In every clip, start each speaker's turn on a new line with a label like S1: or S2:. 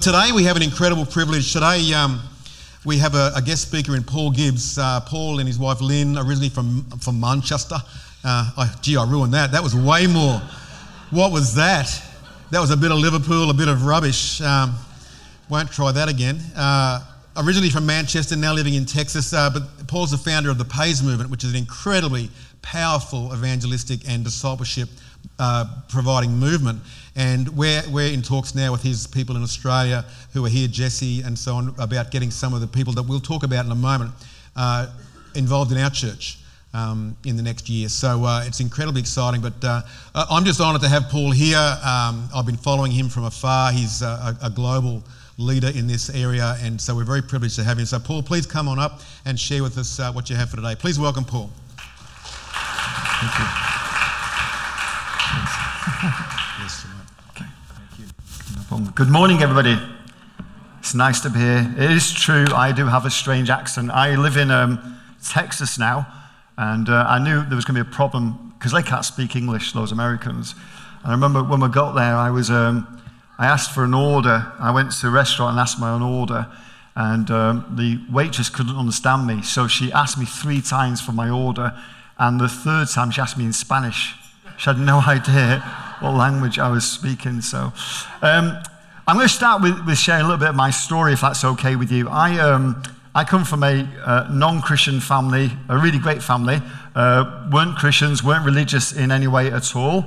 S1: Today we have an incredible privilege. Today um, we have a, a, guest speaker in Paul Gibbs. Uh, Paul and his wife Lynn, originally from, from Manchester. Uh, I, gee, I ruined that. That was way more. What was that? That was a bit of Liverpool, a bit of rubbish. Um, won't try that again. Uh, originally from Manchester, now living in Texas. Uh, but Paul's the founder of the PAIS movement, which is an incredibly powerful evangelistic and discipleship uh, providing movement. And we're, we're in talks now with his people in Australia who are here, Jesse and so on, about getting some of the people that we'll talk about in a moment uh, involved in our church. Um, in the next year. So uh, it's incredibly exciting. But uh, I'm just honoured to have Paul here. Um, I've been following him from afar. He's a, a, global leader in this area, and so we're very privileged to have him. So, Paul, please come on up and share with us uh, what you have for today. Please welcome Paul. Thank you.
S2: Good morning, everybody. It's nice to be here. It is true, I do have a strange accent. I live in um, Texas now, and uh, I knew there was going to be a problem because they can't speak English, those Americans. And I remember when we got there, I was, um, I asked for an order. I went to a restaurant and asked my own order, and um, the waitress couldn't understand me, so she asked me three times for my order, and the third time she asked me in Spanish. She had no idea what language I was speaking. So um, I'm going to start with, with, sharing a little bit of my story, if that's okay with you. I, um, I come from a uh, non Christian family, a really great family. Uh, weren't Christians, weren't religious in any way at all.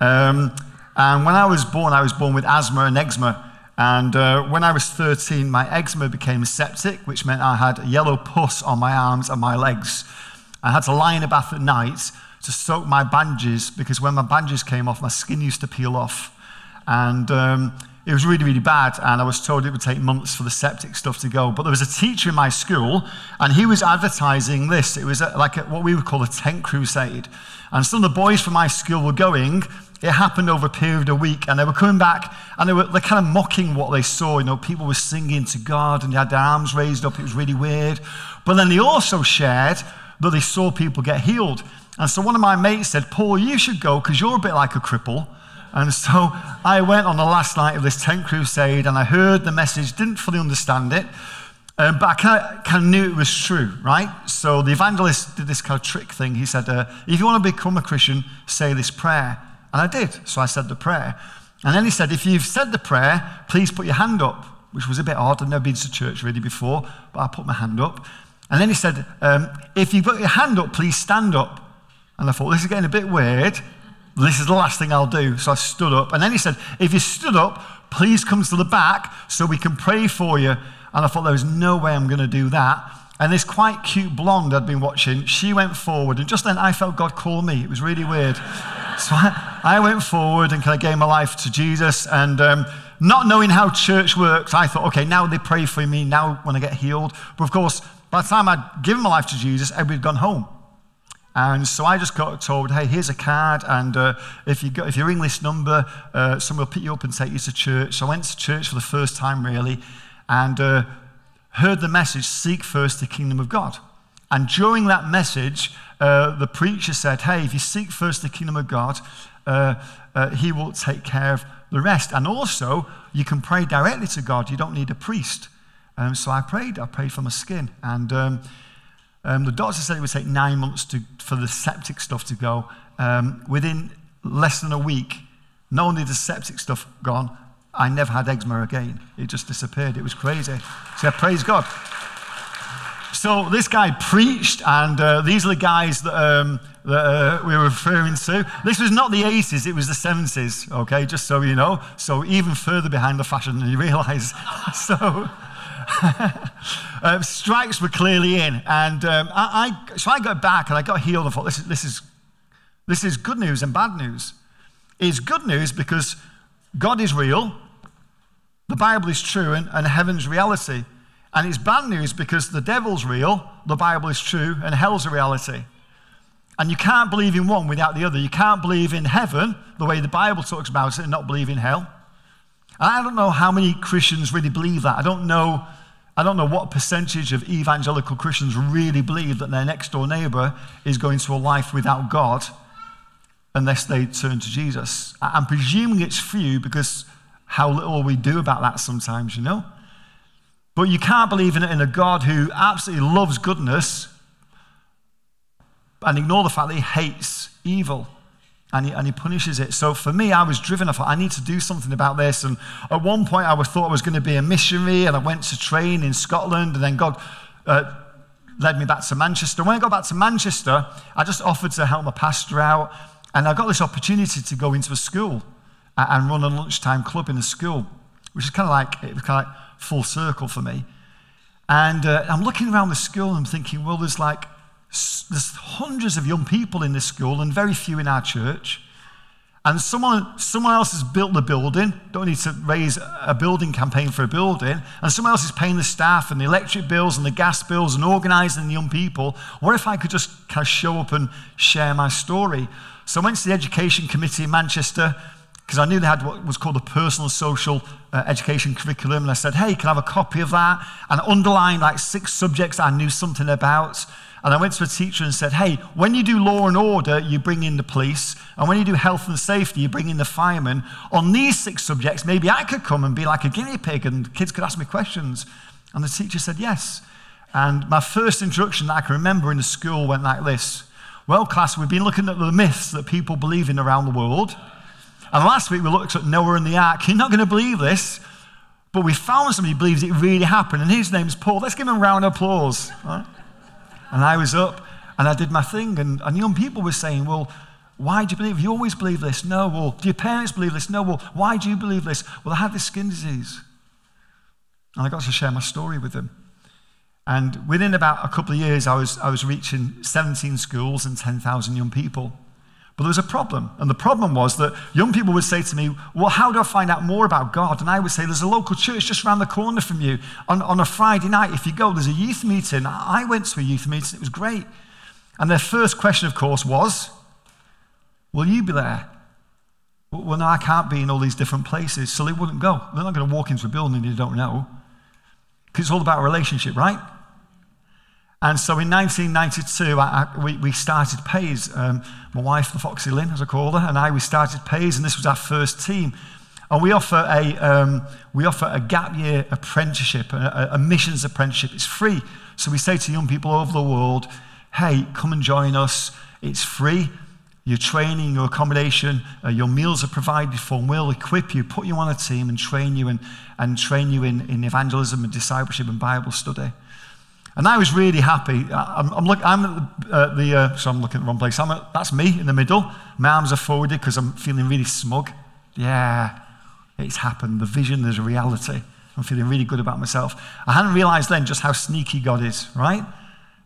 S2: Um, and when I was born, I was born with asthma and eczema. And uh, when I was 13, my eczema became septic, which meant I had yellow pus on my arms and my legs. I had to lie in a bath at night to soak my bandages because when my bandages came off, my skin used to peel off. And um, it was really, really bad. And I was told it would take months for the septic stuff to go. But there was a teacher in my school, and he was advertising this. It was a, like a, what we would call a tent crusade. And some of the boys from my school were going. It happened over a period of a week, and they were coming back, and they were they're kind of mocking what they saw. You know, people were singing to God, and they had their arms raised up. It was really weird. But then they also shared that they saw people get healed. And so one of my mates said, Paul, you should go because you're a bit like a cripple. And so I went on the last night of this tent crusade and I heard the message, didn't fully understand it, um, but I kind of, kind of knew it was true, right? So the evangelist did this kind of trick thing. He said, uh, If you want to become a Christian, say this prayer. And I did. So I said the prayer. And then he said, If you've said the prayer, please put your hand up, which was a bit odd. I'd never been to church really before, but I put my hand up. And then he said, um, If you've got your hand up, please stand up. And I thought, this is getting a bit weird. This is the last thing I'll do. So I stood up. And then he said, if you stood up, please come to the back so we can pray for you. And I thought, there was no way I'm going to do that. And this quite cute blonde I'd been watching, she went forward. And just then I felt God call me. It was really weird. so I, I, went forward and kind of gave my life to Jesus. And um, not knowing how church works, I thought, okay, now they pray for me. Now when I get healed. But of course, by the time I'd given my life to Jesus, everybody had gone home. And so I just got told, hey, here's a card, and uh, if, you got, if ring this number, uh, someone will pick you up and take you to church. So I went to church for the first time, really, and uh, heard the message seek first the kingdom of God. And during that message, uh, the preacher said, hey, if you seek first the kingdom of God, uh, uh, he will take care of the rest. And also, you can pray directly to God, you don't need a priest. Um, so I prayed, I prayed for my skin. And um, um, the doctor said it would take nine months to, for the septic stuff to go. Um, within less than a week, not only the septic stuff gone, I never had eczema again. It just disappeared. It was crazy. So praise God. So this guy preached, and uh, these are the guys that, um, that uh, we were referring to. This was not the 80s, it was the 70s, okay, just so you know. So even further behind the fashion than you realize. so uh, strikes were clearly in. And um, I, I, so I go back and I got healed. I thought, this is, this, is, this is good news and bad news. It's good news because God is real, the Bible is true, and, and heaven's reality. And it's bad news because the devil's real, the Bible is true, and hell's a reality. And you can't believe in one without the other. You can't believe in heaven the way the Bible talks about it and not believe in hell. And I don't know how many Christians really believe that. I don't know, I don't know what percentage of evangelical Christians really believe that their next door neighbor is going to a life without God unless they turn to Jesus. I'm presuming it's few because how little we do about that sometimes, you know? But you can't believe in, a God who absolutely loves goodness and ignore the fact that he hates evil and he, and he punishes it. So for me, I was driven. I thought, I need to do something about this. And at one point, I thought I was going to be a missionary, and I went to train in Scotland, and then God uh, led me back to Manchester. When I got back to Manchester, I just offered to help my pastor out, and I got this opportunity to go into a school and run a lunchtime club in a school, which is kind of like, it was kind of like full circle for me. And uh, I'm looking around the school and I'm thinking, well, there's like there's hundreds of young people in this school and very few in our church. And someone, someone else has built the building, don't need to raise a building campaign for a building, and someone else is paying the staff and the electric bills and the gas bills and organizing the young people. What if I could just kind of show up and share my story? So I went to the education committee in Manchester because I knew they had what was called a personal social uh, education curriculum. And I said, hey, can I have a copy of that? And underlined like six subjects I knew something about. And I went to a teacher and said, hey, when you do law and order, you bring in the police. And when you do health and safety, you bring in the firemen. On these six subjects, maybe I could come and be like a guinea pig and kids could ask me questions. And the teacher said, yes. And my first introduction that I can remember in the school went like this Well, class, we've been looking at the myths that people believe in around the world. And last week we looked at Noah and the ark. You're not going to believe this, but we found somebody who believes it really happened, and his name's Paul. Let's give him a round of applause. And I was up and I did my thing. And, and young people were saying, Well, why do you believe? You always believe this? No. Well, do your parents believe this? No. Well, why do you believe this? Well, I had this skin disease. And I got to share my story with them. And within about a couple of years, I was, I was reaching 17 schools and 10,000 young people. But there was a problem. And the problem was that young people would say to me, Well, how do I find out more about God? And I would say, There's a local church just around the corner from you. On, on a Friday night, if you go, there's a youth meeting. I went to a youth meeting, it was great. And their first question, of course, was, Will you be there? Well, no, I can't be in all these different places. So they wouldn't go. They're not going to walk into a building they don't know. Because it's all about relationship, right? And so in 1992, I, I, we, we, started PAIS. Um, my wife, the Foxy Lynn, as I call her, and I, we started PAIS, and this was our first team. And we offer a, um, we offer a gap year apprenticeship, a, a, missions apprenticeship. It's free. So we say to young people all over the world, hey, come and join us. It's free. Your training, your accommodation, uh, your meals are provided for, and we'll equip you, put you on a team, and train you, and, and train you in, in evangelism and discipleship and Bible study. And I was really happy. I'm, I'm, look, I'm at the, uh, the uh, so I'm looking at the wrong place. I'm at, that's me in the middle. My arms are forwarded because I'm feeling really smug. Yeah, it's happened. The vision is a reality. I'm feeling really good about myself. I hadn't realized then just how sneaky God is, right?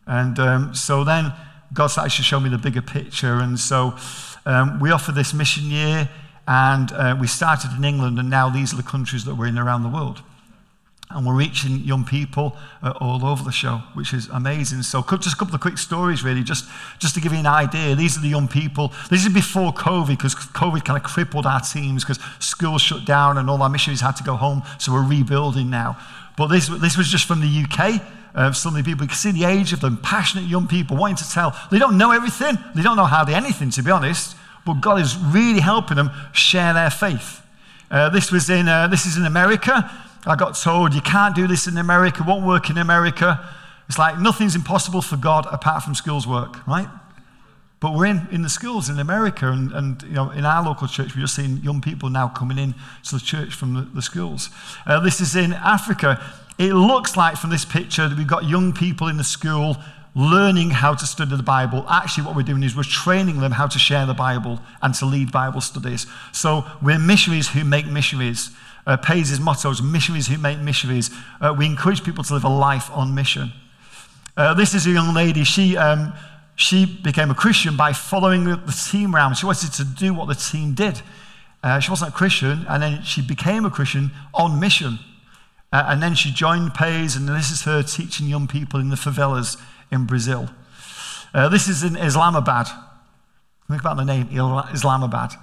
S2: And um, so then God started to show me the bigger picture. And so um, we offer this mission year, and uh, we started in England, and now these are the countries that we're in around the world and we're reaching young people uh, all over the show, which is amazing. So, just a couple of quick stories, really, just, just to give you an idea. These are the young people. This is before COVID, because COVID kind of crippled our teams because schools shut down and all our missionaries had to go home. So, we're rebuilding now. But this, this was just from the UK. Uh, some of the people, you can see the age of them, passionate young people wanting to tell. They don't know everything, they don't know hardly anything, to be honest, but God is really helping them share their faith. Uh, this, was in, uh, this is in America. I got told, you can't do this in America, won't work in America. It's like nothing's impossible for God apart from schools work, right? But we're in, in the schools in America, and, and you know, in our local church, we're just seeing young people now coming in to the church from the, the schools. Uh, this is in Africa. It looks like from this picture that we've got young people in the school learning how to study the Bible. Actually, what we're doing is we're training them how to share the Bible and to lead Bible studies. So we're missionaries who make missionaries uh, PAIS his mottos missionaries who make missionaries. Uh, we encourage people to live a life on mission. Uh, this is a young lady. She, um, she became a Christian by following the, team around. She wanted to do what the team did. Uh, she wasn't a Christian, and then she became a Christian on mission. Uh, and then she joined PAIS, and this is her teaching young people in the favelas in Brazil. Uh, this is in Islamabad. Think about the name, Islamabad.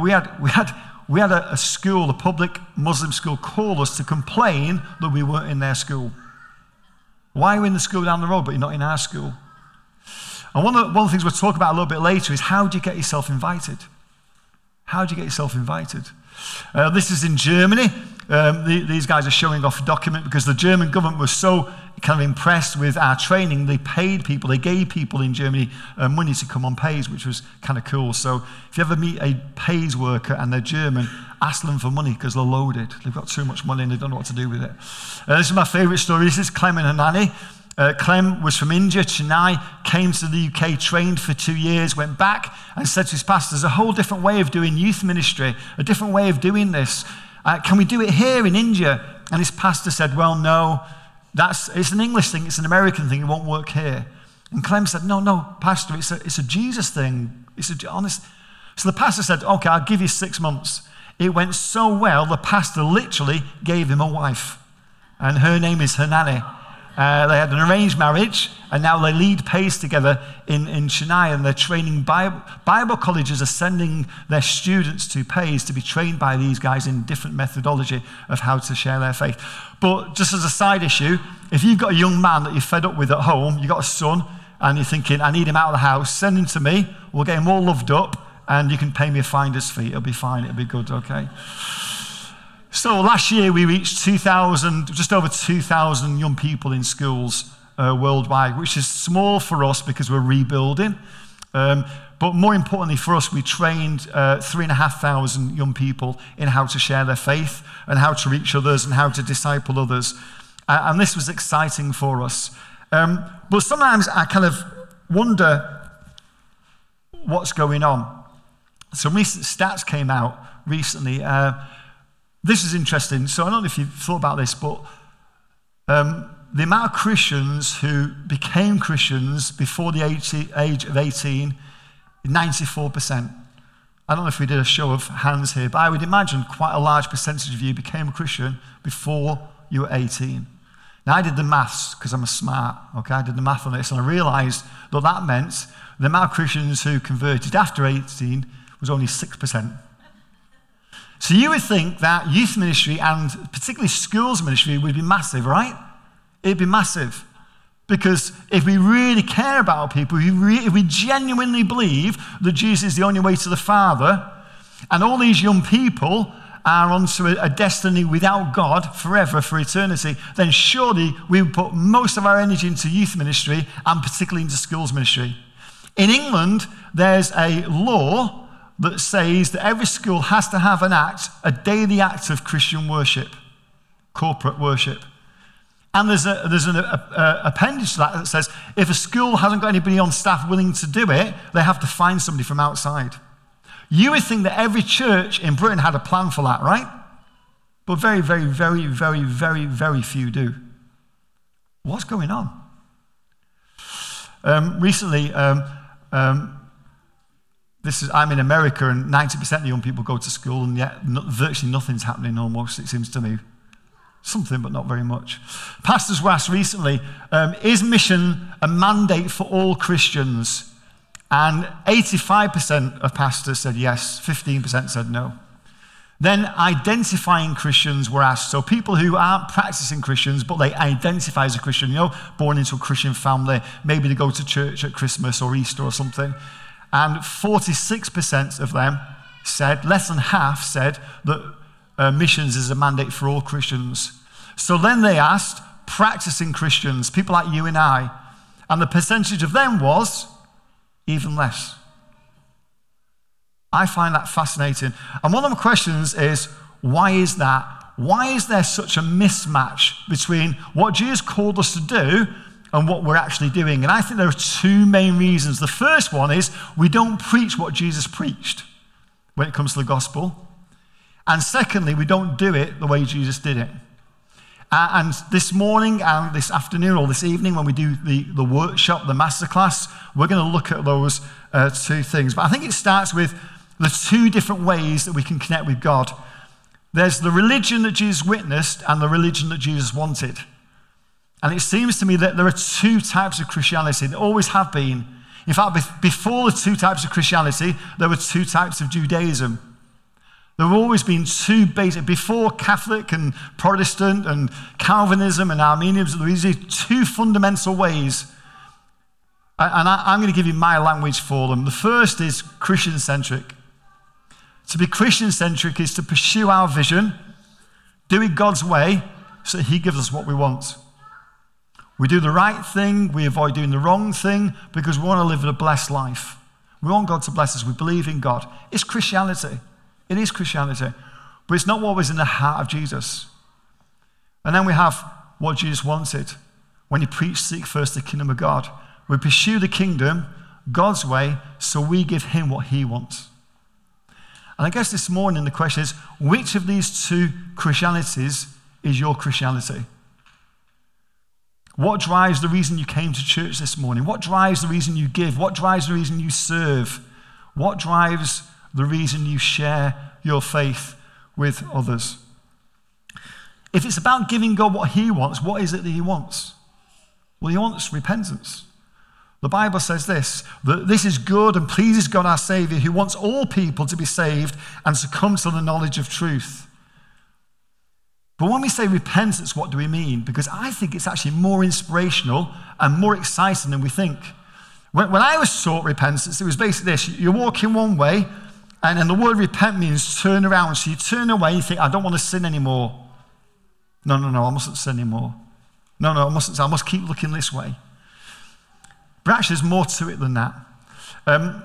S2: we, had, we, had, we had a, a school, a public Muslim school, call us to complain that we weren't in their school. Why are we in the school down the road, but you're not in our school? And one of, the, one of the things we'll talk about a little bit later is how do you get yourself invited? How do you get yourself invited? Uh, this is in Germany. Um, the, these guys are showing off a document because the German government was so kind of impressed with our training. They paid people, they gave people in Germany uh, money to come on PAIS, which was kind of cool. So if you ever meet a PAIS worker and they're German, ask them for money because they're loaded. They've got too much money and they don't know what to do with it. Uh, this is my favorite story. This is Clem and Hanani. Uh, Clem was from India, Chennai, came to the UK, trained for two years, went back and said to his pastor, There's a whole different way of doing youth ministry, a different way of doing this. Uh, can we do it here in India? And his pastor said, Well, no, that's, it's an English thing, it's an American thing, it won't work here. And Clem said, No, no, Pastor, it's a, it's a Jesus thing. It's a honest. So the pastor said, Okay, I'll give you six months. It went so well, the pastor literally gave him a wife. And her name is Hanani. Uh, they had an arranged marriage, and now they lead PAIS together in, in Chennai, and they're training Bible, Bible colleges are sending their students to PAIS to be trained by these guys in different methodology of how to share their faith. But just as a side issue, if you've got a young man that you're fed up with at home, you've got a son, and you're thinking, I need him out of the house, send him to me, we'll get him all loved up, and you can pay me a finder's fee. It'll be fine, it'll be good, okay? So last year we reached 2,000, just over 2,000 young people in schools uh, worldwide, which is small for us because we're rebuilding. Um, but more importantly for us, we trained uh, 3,500 young people in how to share their faith and how to reach others and how to disciple others. Uh, and this was exciting for us. Um, but sometimes I kind of wonder what's going on. Some recent stats came out recently. Uh, this is interesting. So I don't know if you've thought about this, but um, the amount of Christians who became Christians before the age of 18, 94%. I don't know if we did a show of hands here, but I would imagine quite a large percentage of you became a Christian before you were 18. Now, I did the maths because I'm a smart, okay? I did the math on this, and I realized that that meant the amount of Christians who converted after 18 was only 6%. So you would think that youth ministry and particularly schools ministry would be massive, right? It'd be massive. Because if we really care about people, if we, genuinely believe that Jesus is the only way to the Father, and all these young people are onto a destiny without God forever for eternity, then surely we would put most of our energy into youth ministry and particularly into schools ministry. In England, there's a law that says that every school has to have an act, a daily act of Christian worship, corporate worship. And there's, a, there's an a, a, appendage to that that says if a school hasn't got anybody on staff willing to do it, they have to find somebody from outside. You would think that every church in Britain had a plan for that, right? But very, very, very, very, very, very few do. What's going on? Um, recently, um, um, this is, I'm in America and 90% of young people go to school and yet no, virtually nothing's happening almost, it seems to me. Something, but not very much. Pastors were asked recently, um, is mission a mandate for all Christians? And 85% of pastors said yes, 15% said no. Then identifying Christians were asked. So people who aren't practicing Christians, but they identify as a Christian, you know, born into a Christian family, maybe they go to church at Christmas or Easter or something. And 46% of them said, less than half said that uh, missions is a mandate for all Christians. So then they asked practicing Christians, people like you and I, and the percentage of them was even less. I find that fascinating. And one of the questions is why is that? Why is there such a mismatch between what Jesus called us to do and what we're actually doing. And I think there are two main reasons. The first one is we don't preach what Jesus preached when it comes to the gospel. And secondly, we don't do it the way Jesus did it. Uh, and this morning and this afternoon or this evening, when we do the, the workshop, the masterclass, we're going to look at those uh, two things. But I think it starts with the two different ways that we can connect with God. There's the religion that Jesus witnessed and the religion that Jesus wanted. And it seems to me that there are two types of Christianity, there always have been. In fact, before the two types of Christianity, there were two types of Judaism. There have always been two basic, before Catholic and Protestant and Calvinism and Arminianism, there were two fundamental ways. And I, am going to give you my language for them. The first is Christian centric. To be Christian centric is to pursue our vision, do it God's way, so He gives us what we want. We do the right thing, we avoid doing the wrong thing because we want to live a blessed life. We want God to bless us, we believe in God. It's Christianity. It is Christianity. But it's not what was in the heart of Jesus. And then we have what Jesus wanted when he preached, Seek first the kingdom of God. We pursue the kingdom God's way, so we give him what he wants. And I guess this morning the question is which of these two Christianities is your Christianity? What drives the reason you came to church this morning? What drives the reason you give? What drives the reason you serve? What drives the reason you share your faith with others? If it's about giving God what He wants, what is it that He wants? Well, He wants repentance. The Bible says this that this is good and pleases God our Savior, who wants all people to be saved and to come to the knowledge of truth. But when we say repentance, what do we mean? Because I think it's actually more inspirational and more exciting than we think. When, when I was taught repentance, it was basically this you're walking one way, and then the word repent means turn around. So you turn away and you think, I don't want to sin anymore. No, no, no, I mustn't sin anymore. No, no, I mustn't. I must keep looking this way. But actually, there's more to it than that. Um,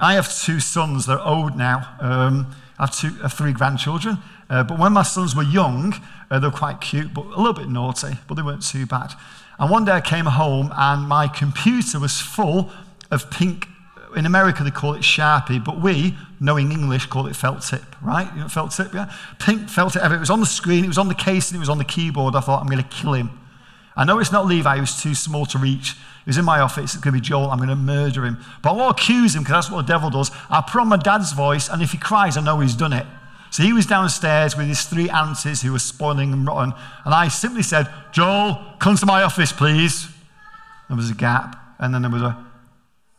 S2: I have two sons. They're old now. Um, I have, two, have three grandchildren. Uh, but when my sons were young, uh, they were quite cute, but a little bit naughty, but they weren't too bad. And one day I came home and my computer was full of pink. In America, they call it Sharpie, but we, knowing English, call it felt tip, right? You know, felt tip, yeah? Pink felt tip. It was on the screen, it was on the case, and it was on the keyboard. I thought, I'm going to kill him. I know it's not Levi, he was too small to reach. He was in my office, it's going to be Joel, I'm going to murder him. But I won't accuse him because that's what the devil does. I'll put on my dad's voice, and if he cries, I know he's done it. So he was downstairs with his three aunties who were spoiling and rotten. And I simply said, Joel, come to my office, please. There was a gap. And then there was a,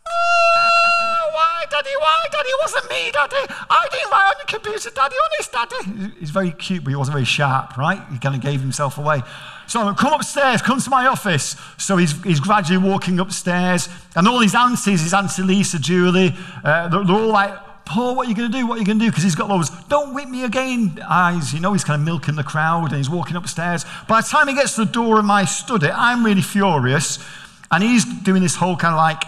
S2: oh, why, Daddy, why, Daddy? It wasn't me, Daddy. I didn't write on the computer, Daddy, honest, Daddy. He's very cute, but he wasn't very sharp, right? He kind of gave himself away. So come upstairs, come to my office. So he's, he's gradually walking upstairs. And all his aunties, his auntie Lisa, Julie, uh, they're, they're all like, Paul, what are you going to do? What are you going to do? Because he's got those, don't whip me again eyes. You know, he's kind of milking the crowd and he's walking upstairs. By the time he gets to the door of my study, I'm really furious. And he's doing this whole kind of like,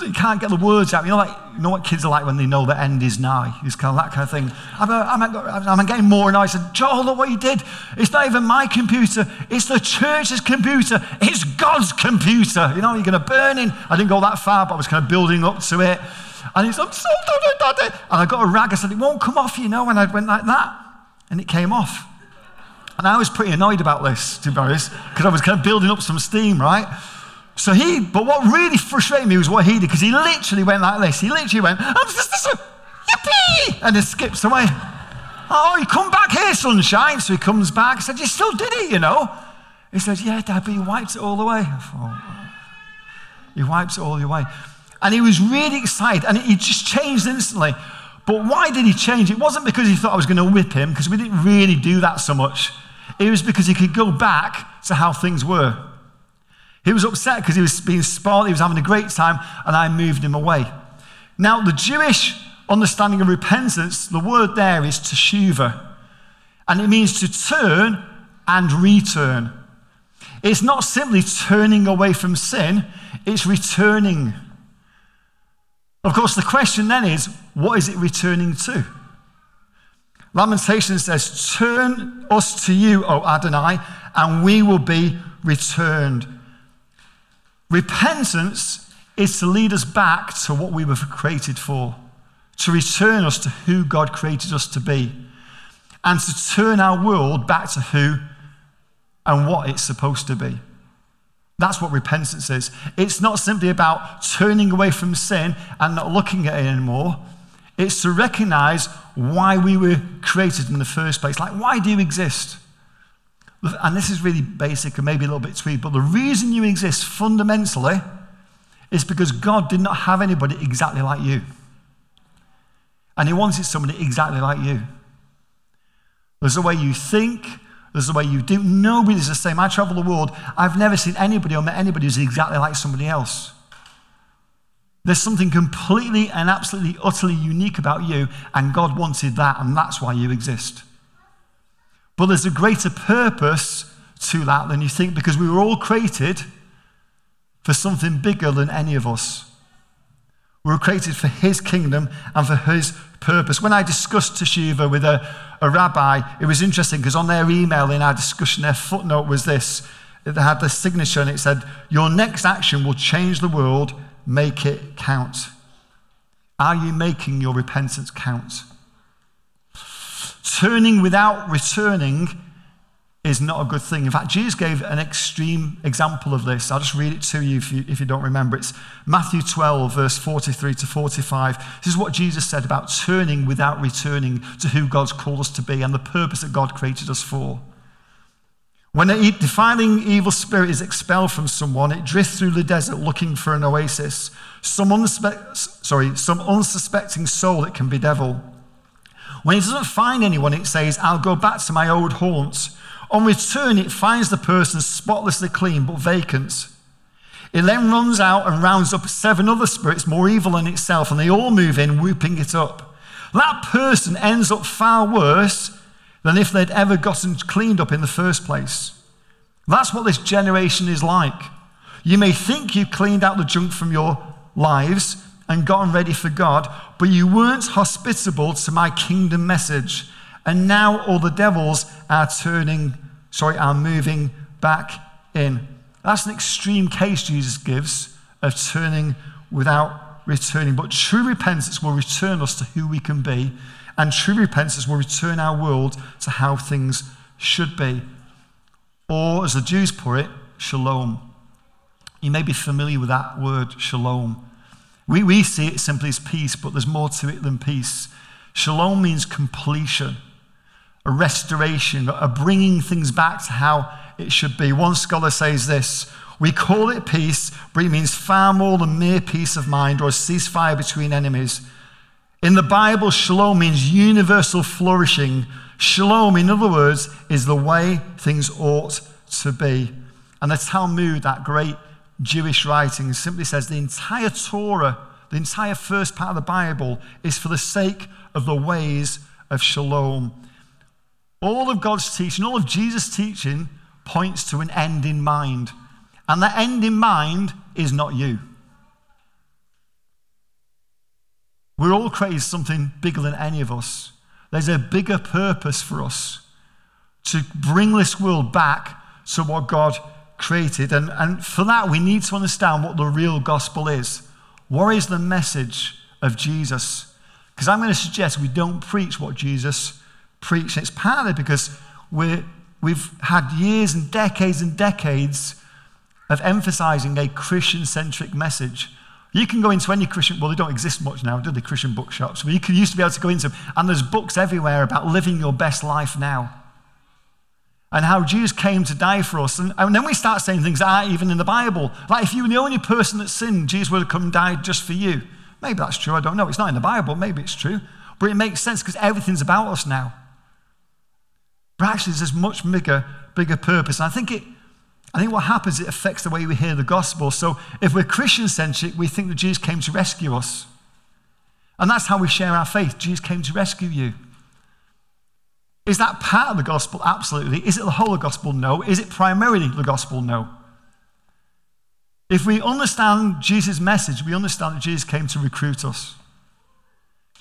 S2: he can't get the words out. You know, like, you know what kids are like when they know the end is nigh? It's kind of that kind of thing. Uh, I'm, I'm, I'm getting more annoyed. I said, Joel, look what you did. It's not even my computer. It's the church's computer. It's God's computer. You know, you're going to burn in. I didn't go that far, but I was kind of building up to it. And he's, I'm so. And I got a rag. I said, it won't come off, you know. And I went like that. And it came off. And I was pretty annoyed about this, to be honest, because I was kind of building up some steam, right? So he, but what really frustrated me was what he did, because he literally went like this. He literally went, yippee, and then skips away. Oh, you come back here, sunshine. So he comes back. Said, You still did it, you know? He says, Yeah, Dad, but he wiped it all away. I thought, He wipes it all away. And he was really excited, and he just changed instantly. But why did he change? It wasn't because he thought I was going to whip him, because we didn't really do that so much. It was because he could go back to how things were. He was upset because he was being spoiled, he was having a great time, and I moved him away. Now, the Jewish understanding of repentance, the word there is teshuva, and it means to turn and return. It's not simply turning away from sin, it's returning. Of course, the question then is what is it returning to? Lamentation says, Turn us to you, O Adonai, and we will be returned. Repentance is to lead us back to what we were created for, to return us to who God created us to be, and to turn our world back to who and what it's supposed to be. That's what repentance is. It's not simply about turning away from sin and not looking at it anymore. It's to recognize why we were created in the first place. Like, why do you exist? And this is really basic and maybe a little bit sweet, but the reason you exist fundamentally is because God did not have anybody exactly like you. And He wanted somebody exactly like you. There's the way you think, there's the way you do. Nobody's the same. I travel the world. I've never seen anybody or met anybody who's exactly like somebody else. There's something completely and absolutely, utterly unique about you, and God wanted that, and that's why you exist. But there's a greater purpose to that than you think because we were all created for something bigger than any of us. We were created for His kingdom and for His purpose. When I discussed Teshuva with a, a rabbi, it was interesting because on their email in our discussion, their footnote was this. They had the signature and it said, Your next action will change the world make it count? Are you making your repentance count? Turning without returning is not a good thing. In fact, Jesus gave an extreme example of this. I'll just read it to you if you, if you don't remember. It's Matthew 12, verse 43 to 45. This is what Jesus said about turning without returning to who God's called us to be and the purpose that God created us for. When a defiling evil spirit is expelled from someone, it drifts through the desert looking for an oasis. Some, unspe- sorry, some unsuspecting soul, it can bedevil. When it doesn't find anyone, it says, I'll go back to my old haunts. On return, it finds the person spotlessly clean but vacant. It then runs out and rounds up seven other spirits more evil than itself, and they all move in, whooping it up. That person ends up far worse than if they'd ever gotten cleaned up in the first place. That's what this generation is like. You may think you cleaned out the junk from your lives and gotten ready for God, but you weren't hospitable to my kingdom message. And now all the devils are turning, sorry, are moving back in. That's an extreme case Jesus gives of turning without returning. But true repentance will return us to who we can be and true repentance will return our world to how things should be. Or, as the Jews put it, shalom. You may be familiar with that word, shalom. We, we see it simply as peace, but there's more to it than peace. Shalom means completion, a restoration, a bringing things back to how it should be. One scholar says this We call it peace, but it means far more than mere peace of mind or a ceasefire between enemies. In the Bible, shalom means universal flourishing. Shalom, in other words, is the way things ought to be. And the Talmud, that great Jewish writing, simply says the entire Torah, the entire first part of the Bible, is for the sake of the ways of shalom. All of God's teaching, all of Jesus' teaching, points to an end in mind. And that end in mind is not you. We're all created something bigger than any of us. There's a bigger purpose for us to bring this world back to what God created. And, and for that, we need to understand what the real gospel is. What is the message of Jesus? Because I'm going to suggest we don't preach what Jesus preached. It's partly because we're, we've had years and decades and decades of emphasizing a Christian centric message. You can go into any Christian, well, they don't exist much now, do they, Christian bookshops? But you used to be able to go into them, and there's books everywhere about living your best life now. And how Jesus came to die for us. And, and then we start saying things that aren't even in the Bible. Like if you were the only person that sinned, Jesus would have come and died just for you. Maybe that's true, I don't know. It's not in the Bible, maybe it's true. But it makes sense because everything's about us now. But actually, there's this much bigger, bigger purpose. And I think it, I think what happens, it affects the way we hear the gospel. So if we're Christian centric, we think that Jesus came to rescue us. And that's how we share our faith. Jesus came to rescue you. Is that part of the gospel? Absolutely. Is it the whole of the gospel? No. Is it primarily the gospel? No. If we understand Jesus' message, we understand that Jesus came to recruit us.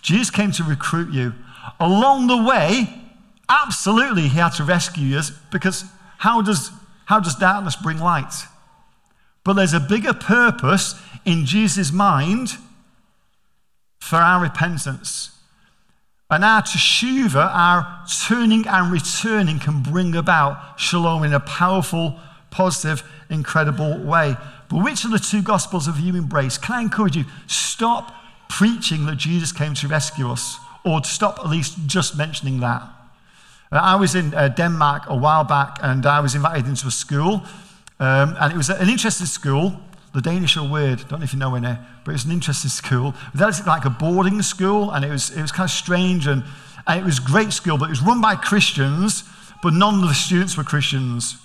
S2: Jesus came to recruit you. Along the way, absolutely, he had to rescue us because how does how does darkness bring light? But there's a bigger purpose in Jesus' mind for our repentance. And our teshuva, our turning and returning, can bring about shalom in a powerful, positive, incredible way. But which of the two gospels have you embraced? Can I encourage you? Stop preaching that Jesus came to rescue us, or stop at least just mentioning that. I was in uh, Denmark a while back and I was invited into a school. Um, and it was an interesting school. The Danish are weird. Don't know if you know any, but it was an interesting school. It was like a boarding school and it was, it was kind of strange. And, and it was great school, but it was run by Christians, but none of the students were Christians.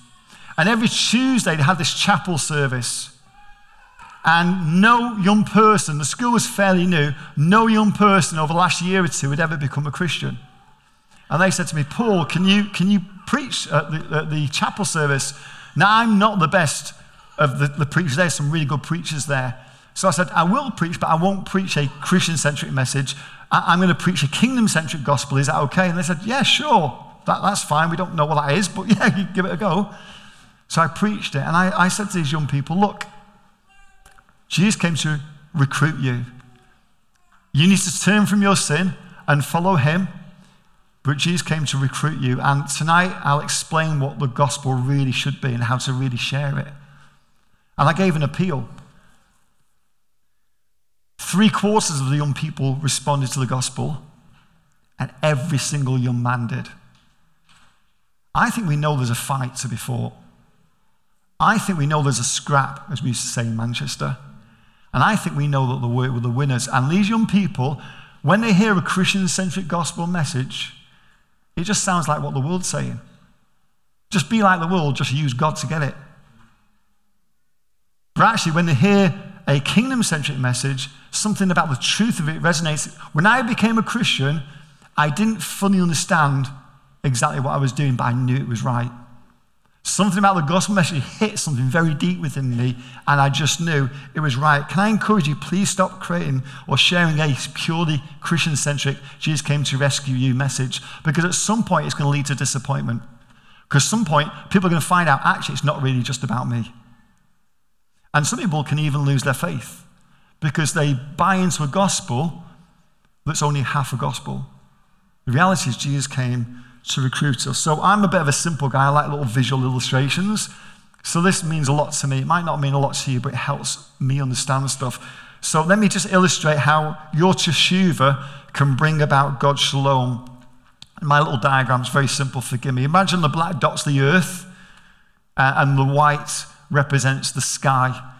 S2: And every Tuesday they had this chapel service. And no young person, the school was fairly new, no young person over the last year or two had ever become a Christian. And they said to me, Paul, can you, can you preach at the, at the chapel service? Now, I'm not the best of the, the preachers. There's some really good preachers there. So I said, I will preach, but I won't preach a Christian centric message. I, am going to preach a kingdom centric gospel. Is that okay? And they said, Yeah, sure. That, that's fine. We don't know what that is, but yeah, give it a go. So I preached it. And I, I said to these young people, Look, Jesus came to recruit you. You need to turn from your sin and follow him. But Jesus came to recruit you. And tonight I'll explain what the gospel really should be and how to really share it. And I gave an appeal. Three quarters of the young people responded to the gospel, and every single young man did. I think we know there's a fight to be fought. I think we know there's a scrap, as we used to say in Manchester. And I think we know that the word were the winners. And these young people, when they hear a Christian centric gospel message, it just sounds like what the world's saying. Just be like the world, just use God to get it. But actually, when they hear a kingdom centric message, something about the truth of it resonates. When I became a Christian, I didn't fully understand exactly what I was doing, but I knew it was right. Something about the gospel message hit something very deep within me, and I just knew it was right. Can I encourage you, please stop creating or sharing a purely Christian centric, Jesus came to rescue you message, because at some point it's going to lead to disappointment. Because at some point, people are going to find out actually it's not really just about me. And some people can even lose their faith because they buy into a gospel that's only half a gospel. The reality is, Jesus came to recruit us. So I'm a bit of a simple guy. I like little visual illustrations. So this means a lot to me. It might not mean a lot to you, but it helps me understand stuff. So let me just illustrate how your teshuva can bring about God's shalom. My little diagram is very simple, forgive me. Imagine the black dot's the earth, uh, and the white represents the sky.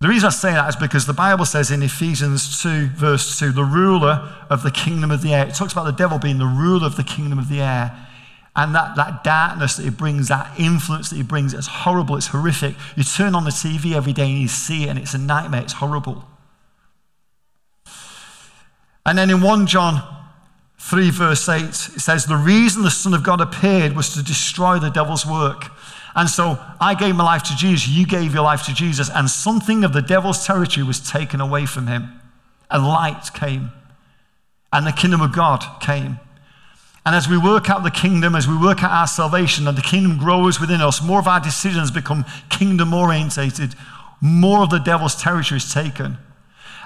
S2: The reason I say that is because the Bible says in Ephesians 2, verse 2, the ruler of the kingdom of the air. It talks about the devil being the ruler of the kingdom of the air. And that, that darkness that he brings, that influence that he brings, it's horrible, it's horrific. You turn on the TV every day and you see it, and it's a nightmare, it's horrible. And then in 1 John 3, verse 8, it says, The reason the Son of God appeared was to destroy the devil's work. And so I gave my life to Jesus, you gave your life to Jesus, and something of the devil's territory was taken away from him. A light came, and the kingdom of God came. And as we work out the kingdom, as we work out our salvation, and the kingdom grows within us, more of our decisions become kingdom orientated, more of the devil's territory is taken.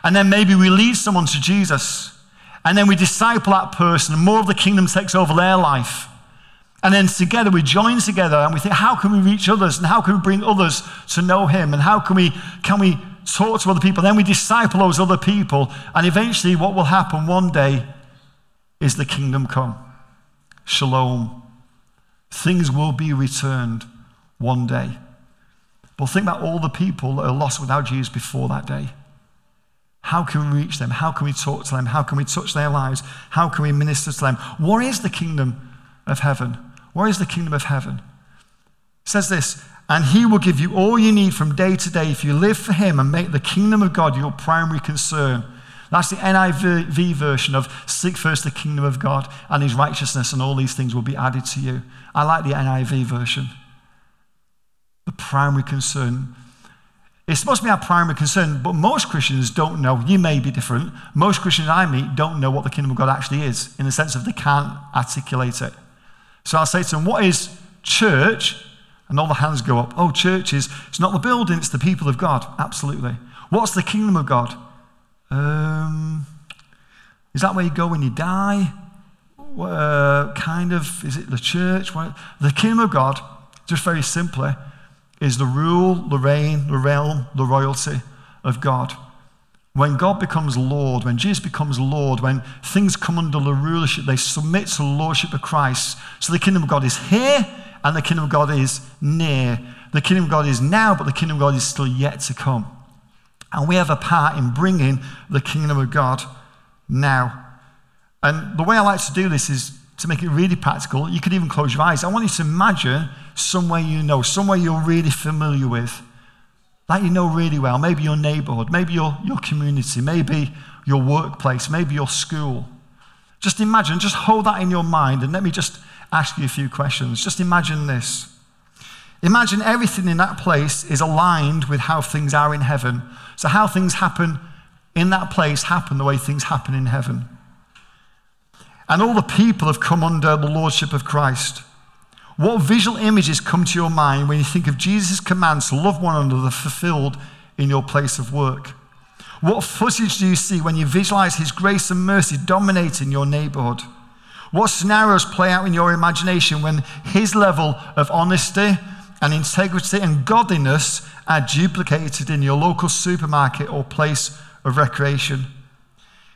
S2: And then maybe we lead someone to Jesus, and then we disciple that person, and more of the kingdom takes over their life. And then together we join together and we think, how can we reach others and how can we bring others to know Him and how can we, can we talk to other people? And Then we disciple those other people. And eventually, what will happen one day is the kingdom come. Shalom. Things will be returned one day. But think about all the people that are lost without Jesus before that day. How can we reach them? How can we talk to them? How can we touch their lives? How can we minister to them? What is the kingdom of heaven? Where is the kingdom of heaven? It says this, and he will give you all you need from day to day if you live for him and make the kingdom of God your primary concern. That's the NIV version of seek first the kingdom of God and his righteousness, and all these things will be added to you. I like the NIV version. The primary concern. It's supposed to be our primary concern, but most Christians don't know. You may be different. Most Christians I meet don't know what the kingdom of God actually is, in the sense of they can't articulate it. So I'll say to them, What is church? And all the hands go up. Oh, church is, it's not the building, it's the people of God. Absolutely. What's the kingdom of God? Um, is that where you go when you die? Uh, kind of, is it the church? The kingdom of God, just very simply, is the rule, the reign, the realm, the royalty of God. When God becomes Lord, when Jesus becomes Lord, when things come under the rulership, they submit to the lordship of Christ. So the kingdom of God is here and the kingdom of God is near. The kingdom of God is now, but the kingdom of God is still yet to come. And we have a part in bringing the kingdom of God now. And the way I like to do this is to make it really practical. You could even close your eyes. I want you to imagine somewhere you know, somewhere you're really familiar with that you know really well, maybe your neighborhood, maybe your, your community, maybe your workplace, maybe your school. Just imagine, just hold that in your mind, and let me just ask you a few questions. Just imagine this. Imagine everything in that place is aligned with how things are in heaven. So, how things happen in that place happen the way things happen in heaven. And all the people have come under the lordship of Christ. What visual images come to your mind when you think of Jesus' commands to love one another fulfilled in your place of work? What footage do you see when you visualize His grace and mercy dominating your neighborhood? What scenarios play out in your imagination when His level of honesty and integrity and godliness are duplicated in your local supermarket or place of recreation?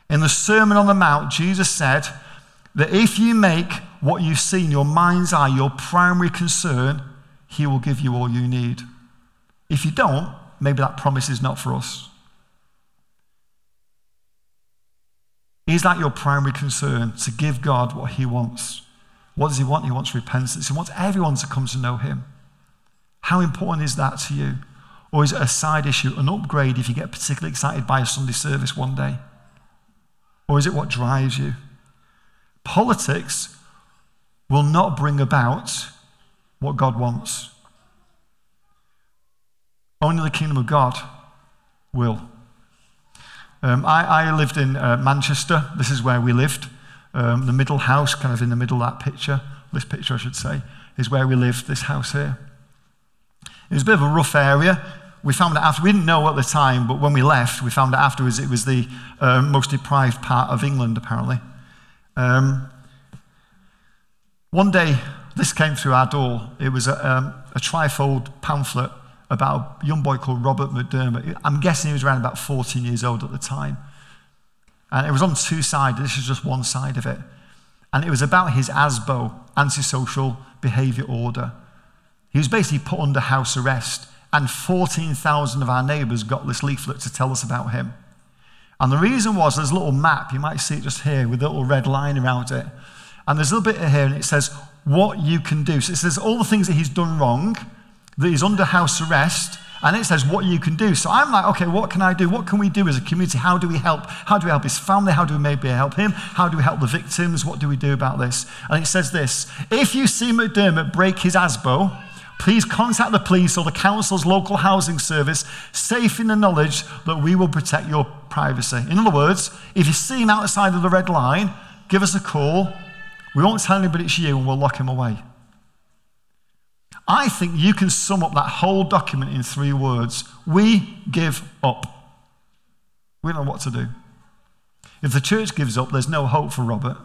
S2: In the Sermon on the Mount, Jesus said that if you make what you see in your mind's eye your primary concern, He will give you all you need. If you don't, maybe that promise is not for us. Is that your primary concern to give God what He wants? What does He want? He wants repentance. He wants everyone to come to know Him. How important is that to you? Or is it a side issue, an upgrade if you get particularly excited by a Sunday service one day? Or is it what drives you? Politics will not bring about what God wants. Only the kingdom of God will. Um, I, I, lived in uh, Manchester. This is where we lived. Um, the middle house, kind of in the middle of that picture, this picture, I should say, is where we lived, this house here. It was a bit of a rough area. We found out after, we didn't know at the time, but when we left, we found out afterwards it was the uh, most deprived part of England, apparently. Um, one day, this came through our door. It was a, um, a trifold pamphlet about a young boy called Robert McDermott. I'm guessing he was around about 14 years old at the time. And it was on two sides. This is just one side of it. And it was about his ASBO, antisocial behavior order. He was basically put under house arrest, and 14,000 of our neighbours got this leaflet to tell us about him. And the reason was there's a little map, you might see it just here with a little red line around it. And there's a little bit here, and it says what you can do. So it says all the things that he's done wrong, that he's under house arrest, and it says what you can do. So I'm like, okay, what can I do? What can we do as a community? How do we help? How do we help his family? How do we maybe help him? How do we help the victims? What do we do about this? And it says this If you see McDermott break his ASBO, please contact the police or the council's local housing service, safe in the knowledge that we will protect your privacy. In other words, if you see him outside of the red line, give us a call. We won't tell anybody it's you and we'll lock him away. I think you can sum up that whole document in three words We give up. We don't know what to do. If the church gives up, there's no hope for Robert.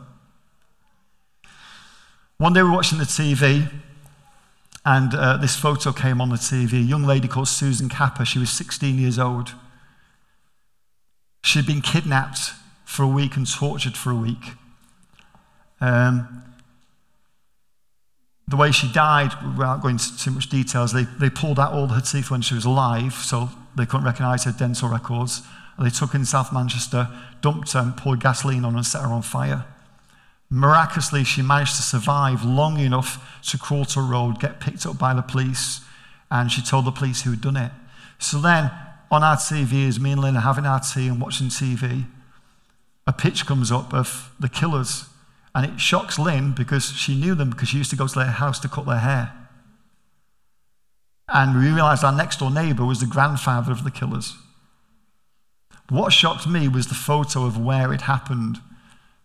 S2: One day we we're watching the TV, and uh, this photo came on the TV. A young lady called Suzanne Capper, she was 16 years old. She'd been kidnapped for a week and tortured for a week. Um, the way she died, without going into too much details, they, they pulled out all her teeth when she was alive, so they couldn't recognize her dental records. They took her in South Manchester, dumped her, and poured gasoline on her and set her on fire. Miraculously, she managed to survive long enough to crawl to a road, get picked up by the police, and she told the police who had done it. So then, on our TV, as me and Lynn are having our tea and watching TV, a pitch comes up of the killers and it shocks Lynn because she knew them because she used to go to their house to cut their hair. And we realized our next door neighbor was the grandfather of the killers. What shocked me was the photo of where it happened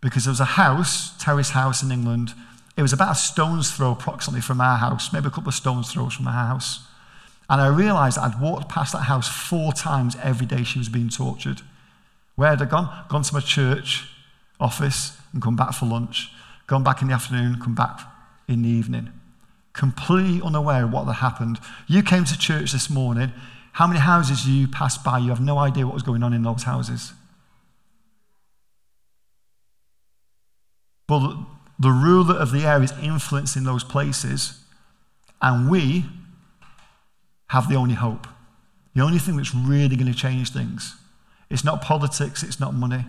S2: because there was a house, terrace house in England. It was about a stone's throw approximately from our house, maybe a couple of stone's throws from our house. And I realized I'd walked past that house four times every day she was being tortured. Where had I gone? Gone to my church office, and come back for lunch, gone back in the afternoon, come back in the evening. Completely unaware of what had happened. You came to church this morning. How many houses you passed by? You have no idea what was going on in those houses. But the ruler of the air is influencing those places, and we have the only hope. The only thing that's really going to change things. It's not politics, it's not money.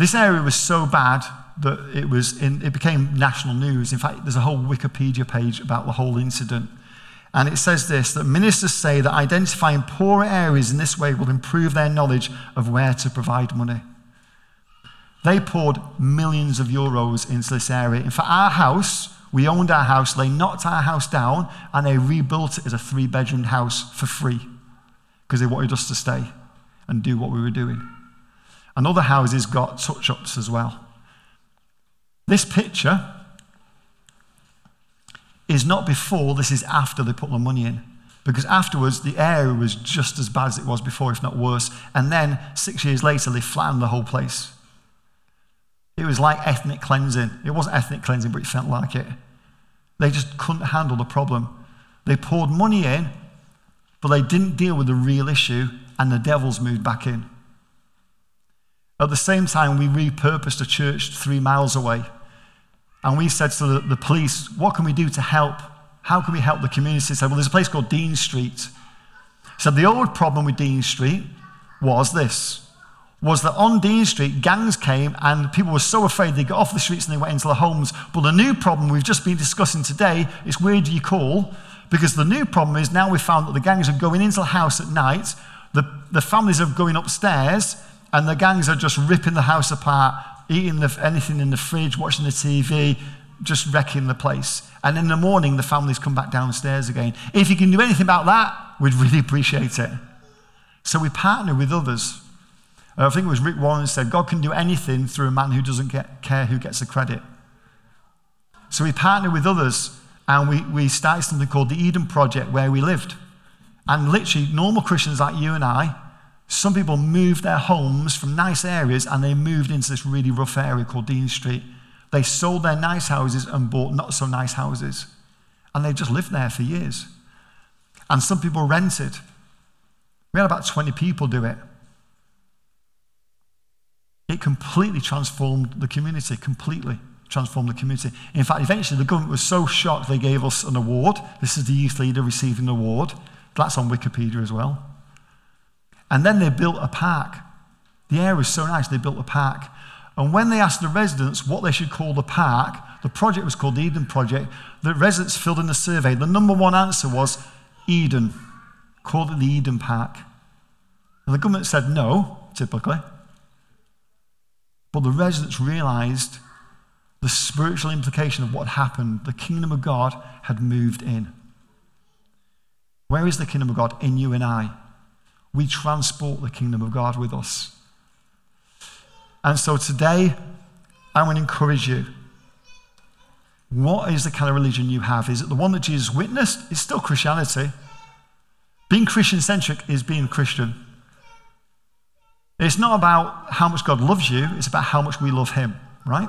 S2: This area was so bad that it, was in, it became national news. In fact, there's a whole Wikipedia page about the whole incident. And it says this that ministers say that identifying poorer areas in this way will improve their knowledge of where to provide money. They poured millions of euros into this area. And for our house, we owned our house, they knocked our house down, and they rebuilt it as a three bedroom house for free because they wanted us to stay and do what we were doing. And other houses got touch ups as well. This picture is not before, this is after they put the money in. Because afterwards, the area was just as bad as it was before, if not worse. And then, six years later, they flattened the whole place. It was like ethnic cleansing. It wasn't ethnic cleansing, but it felt like it. They just couldn't handle the problem. They poured money in, but they didn't deal with the real issue, and the devils moved back in. At the same time, we repurposed a church three miles away and we said to the, the police, what can we do to help? How can we help the community? They said, well, there's a place called Dean Street. So the old problem with Dean Street was this was that on Dean Street, gangs came and people were so afraid they got off the streets and they went into their homes. But the new problem we've just been discussing today is where do you call? Because the new problem is now we've found that the gangs are going into the house at night, the, the families are going upstairs, and the gangs are just ripping the house apart eating the, anything in the fridge, watching the TV, just wrecking the place. And in the morning, the families come back downstairs again. If you can do anything about that, we'd really appreciate it. So we partner with others. Uh, I think it was Rick Warren said, God can do anything through a man who doesn't get, care who gets the credit. So we partner with others and we, we started something called the Eden Project where we lived. And literally, normal Christians like you and I some people moved their homes from nice areas and they moved into this really rough area called Dean Street. They sold their nice houses and bought not so nice houses. And they just lived there for years. And some people rented. We had about 20 people do it. It completely transformed the community, completely transformed the community. In fact, eventually the government was so shocked they gave us an award. This is the youth leader receiving the award. That's on Wikipedia as well. And then they built a park. The area was so nice, they built a park. And when they asked the residents what they should call the park, the project was called the Eden Project. The residents filled in the survey. The number one answer was Eden. Called it the Eden Park. And the government said no, typically. But the residents realized the spiritual implication of what happened. The kingdom of God had moved in. Where is the kingdom of God? In you and I we transport the kingdom of God with us. And so today, I want to encourage you. What is the kind of religion you have? Is it the one that Jesus witnessed? It's still Christianity. Being Christian centric is being Christian. It's not about how much God loves you, it's about how much we love Him, right?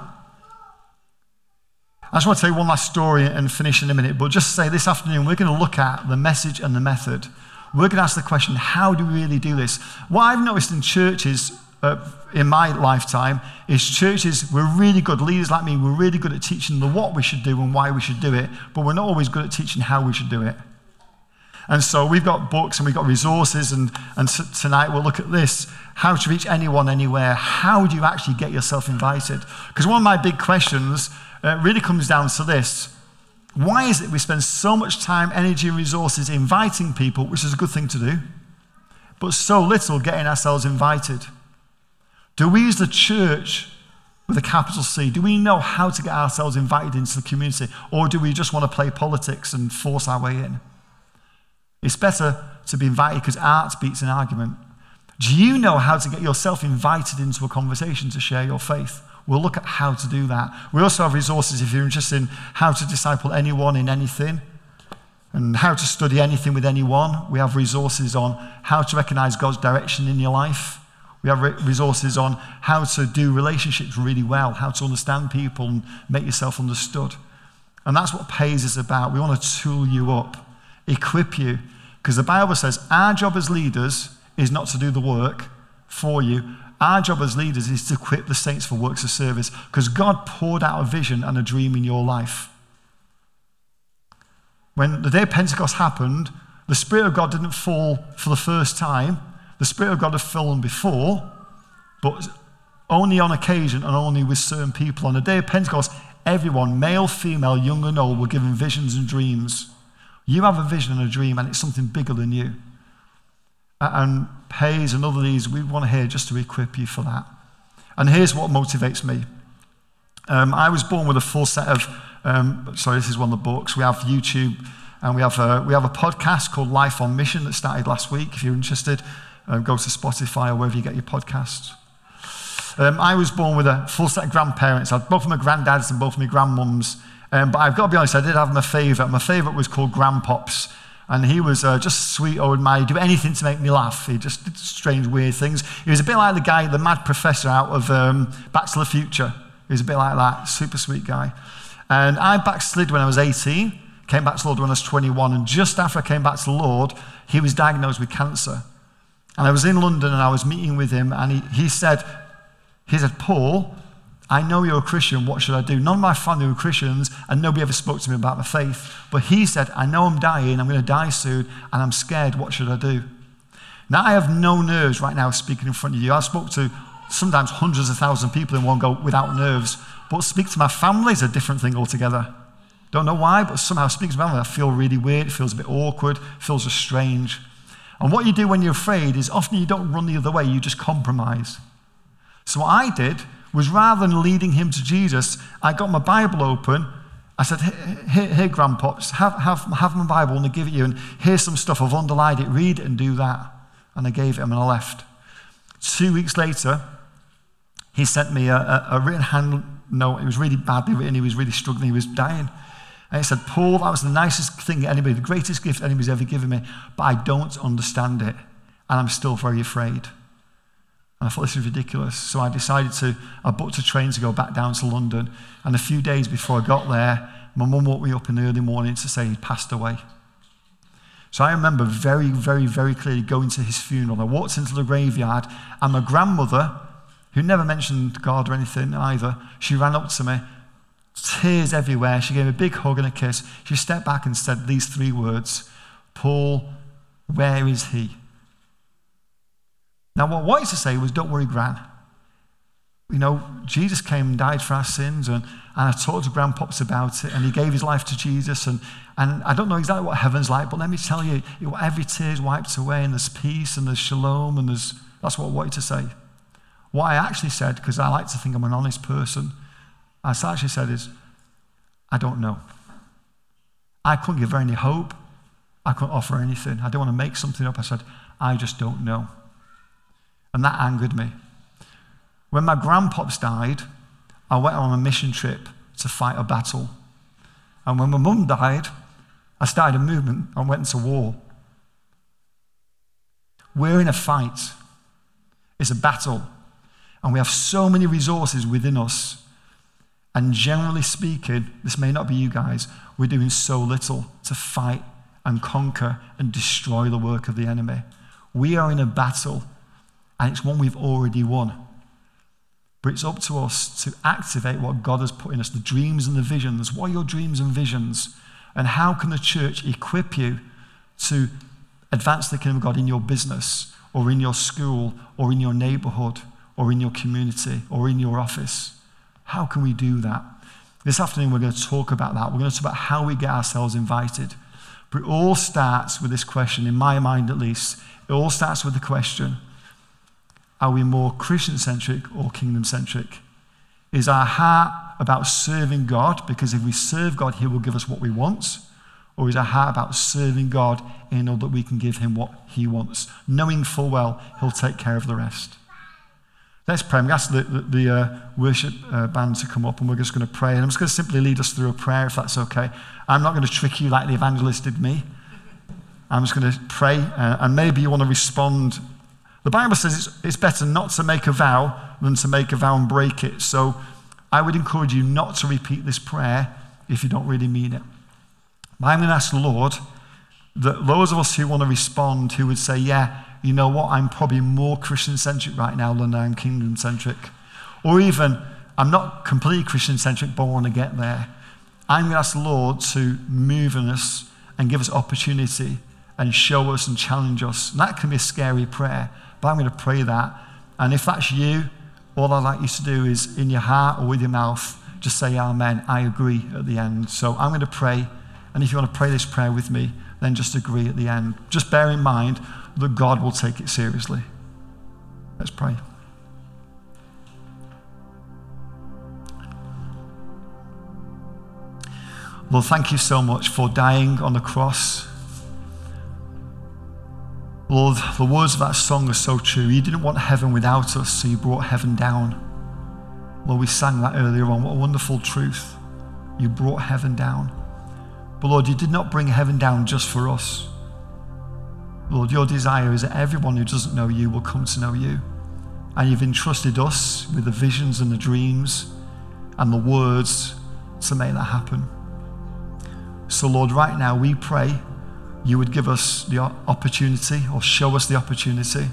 S2: I just want to tell you one last story and finish in a minute, but just say this afternoon we're going to look at the message and the method we're going to ask the question how do we really do this? What I've noticed in churches uh, in my lifetime is churches, we're really good, leaders like me, we're really good at teaching the what we should do and why we should do it, but we're not always good at teaching how we should do it. And so we've got books and we've got resources, and, and t- tonight we'll look at this how to reach anyone, anywhere. How do you actually get yourself invited? Because one of my big questions uh, really comes down to this why is it we spend so much time, energy, and resources inviting people, which is a good thing to do, but so little getting ourselves invited? Do we use the church with a capital C? Do we know how to get ourselves invited into the community? Or do we just want to play politics and force our way in? It's better to be invited because art beats an argument. Do you know how to get yourself invited into a conversation to share your faith? We'll look at how to do that. We also have resources if you're interested in how to disciple anyone in anything and how to study anything with anyone. We have resources on how to recognize God's direction in your life. We have resources on how to do relationships really well, how to understand people and make yourself understood. And that's what PAIS is about. We want to tool you up, equip you, because the Bible says our job as leaders is not to do the work for you, our job as leaders is to equip the saints for works of service because God poured out a vision and a dream in your life. When the day of Pentecost happened, the Spirit of God didn't fall for the first time. The Spirit of God had fallen before, but only on occasion and only with certain people. On the day of Pentecost, everyone, male, female, young and old, were given visions and dreams. You have a vision and a dream, and it's something bigger than you. And PAIS and other these, we want to hear just to equip you for that. And here's what motivates me. Um, I was born with a full set of, um, sorry, this is one of the books. We have YouTube and we have a, we have a podcast called Life on Mission that started last week. If you're interested, uh, go to Spotify or wherever you get your podcasts. Um, I was born with a full set of grandparents. I had both of my granddads and both of my grandmums. Um, but I've got to be honest, I did have my favourite. My favourite was called Grandpops. And he was uh, just sweet old man. He'd do anything to make me laugh. He just did strange, weird things. He was a bit like the guy, the mad professor out of um, Back to the Future. He was a bit like that, super sweet guy. And I backslid when I was 18, came back to the Lord when I was 21. And just after I came back to the Lord, he was diagnosed with cancer. And I was in London and I was meeting with him, and he, he said, he said, Paul, I know you're a Christian. What should I do? None of my family were Christians, and nobody ever spoke to me about the faith. But he said, I know I'm dying. I'm going to die soon, and I'm scared. What should I do? Now, I have no nerves right now speaking in front of you. I spoke to sometimes hundreds of thousands of people in one go without nerves. But speak to my family is a different thing altogether. Don't know why, but somehow speaking to my family, I feel really weird. It feels a bit awkward. Feels strange. And what you do when you're afraid is often you don't run the other way, you just compromise. So what I did was rather than leading him to Jesus, I got my Bible open. I said, here, here grandpops, have, have, have my Bible and I give it you. And here's some stuff. I've underlined it. Read it and do that. And I gave it him and I left. Two weeks later, he sent me a, a, a written hand note. It was really badly written. He was really struggling. He was dying. And he said, Paul, that was the nicest thing anybody, the greatest gift anybody's ever given me, but I don't understand it. And I'm still very afraid. I thought this was ridiculous. So I decided to, I booked a train to go back down to London. And a few days before I got there, my mum woke me up in the early morning to say he'd passed away. So I remember very, very, very clearly going to his funeral. I walked into the graveyard, and my grandmother, who never mentioned God or anything either, she ran up to me, tears everywhere. She gave me a big hug and a kiss. She stepped back and said these three words Paul, where is he? Now, what I wanted to say was, don't worry, Gran. You know, Jesus came and died for our sins, and, and I talked to Grandpops about it, and he gave his life to Jesus. And, and I don't know exactly what heaven's like, but let me tell you, every tear is wiped away, and there's peace, and there's shalom, and there's, that's what I wanted to say. What I actually said, because I like to think I'm an honest person, I actually said is, I don't know. I couldn't give her any hope. I couldn't offer anything. I don't want to make something up. I said, I just don't know. And that angered me. When my grandpops died, I went on a mission trip to fight a battle. And when my mum died, I started a movement and went into war. We're in a fight. It's a battle. And we have so many resources within us. And generally speaking, this may not be you guys, we're doing so little to fight and conquer and destroy the work of the enemy. We are in a battle and it's one we've already won. But it's up to us to activate what God has put in us the dreams and the visions. What are your dreams and visions? And how can the church equip you to advance the kingdom of God in your business or in your school or in your neighborhood or in your community or in your office? How can we do that? This afternoon, we're going to talk about that. We're going to talk about how we get ourselves invited. But it all starts with this question, in my mind at least. It all starts with the question are we more Christian centric or kingdom centric? Is our heart about serving God? Because if we serve God, He will give us what we want. Or is our heart about serving God in order that we can give Him what He wants, knowing full well He'll take care of the rest? Let's pray. I'm going to ask the, the, the uh, worship uh, band to come up and we're just going to pray. And I'm just going to simply lead us through a prayer if that's okay. I'm not going to trick you like the evangelist did me. I'm just going to pray uh, and maybe you want to respond the Bible says it's, it's better not to make a vow than to make a vow and break it. So I would encourage you not to repeat this prayer if you don't really mean it. I'm going to ask the Lord that those of us who want to respond, who would say, Yeah, you know what, I'm probably more Christian centric right now than I'm kingdom centric. Or even, I'm not completely Christian centric, but I want to get there. I'm going to ask the Lord to move in us and give us opportunity and show us and challenge us. And that can be a scary prayer. But I'm going to pray that. And if that's you, all I'd like you to do is in your heart or with your mouth, just say Amen. I agree at the end. So I'm going to pray And if you want to pray this prayer with me, then just agree at the end. Just bear in mind that God will take it seriously. Let's pray. Lord, thank you so much for dying on the cross. Lord, the words of that song are so true. You didn't want heaven without us, so you brought heaven down. Lord, we sang that earlier on. What a wonderful truth. You brought heaven down. But Lord, you did not bring heaven down just for us. Lord, your desire is that everyone who doesn't know you will come to know you. And you've entrusted us with the visions and the dreams and the words to make that happen. So, Lord, right now we pray you would give us the opportunity or show us the opportunity.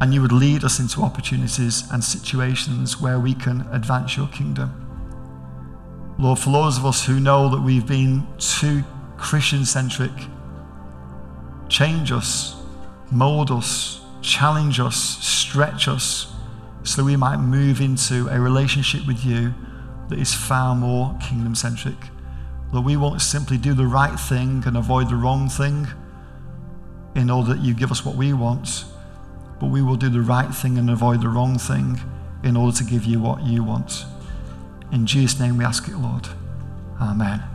S2: And you would lead us into opportunities and situations where we can advance your kingdom. Lord, for those of us who know that we've been too Christian centric, change us, mold us, challenge us, stretch us, so we might move into a relationship with you that is far more kingdom centric. That we won't simply do the right thing and avoid the wrong thing in order that you give us what we want, but we will do the right thing and avoid the wrong thing in order to give you what you want. In Jesus' name we ask it, Lord. Amen.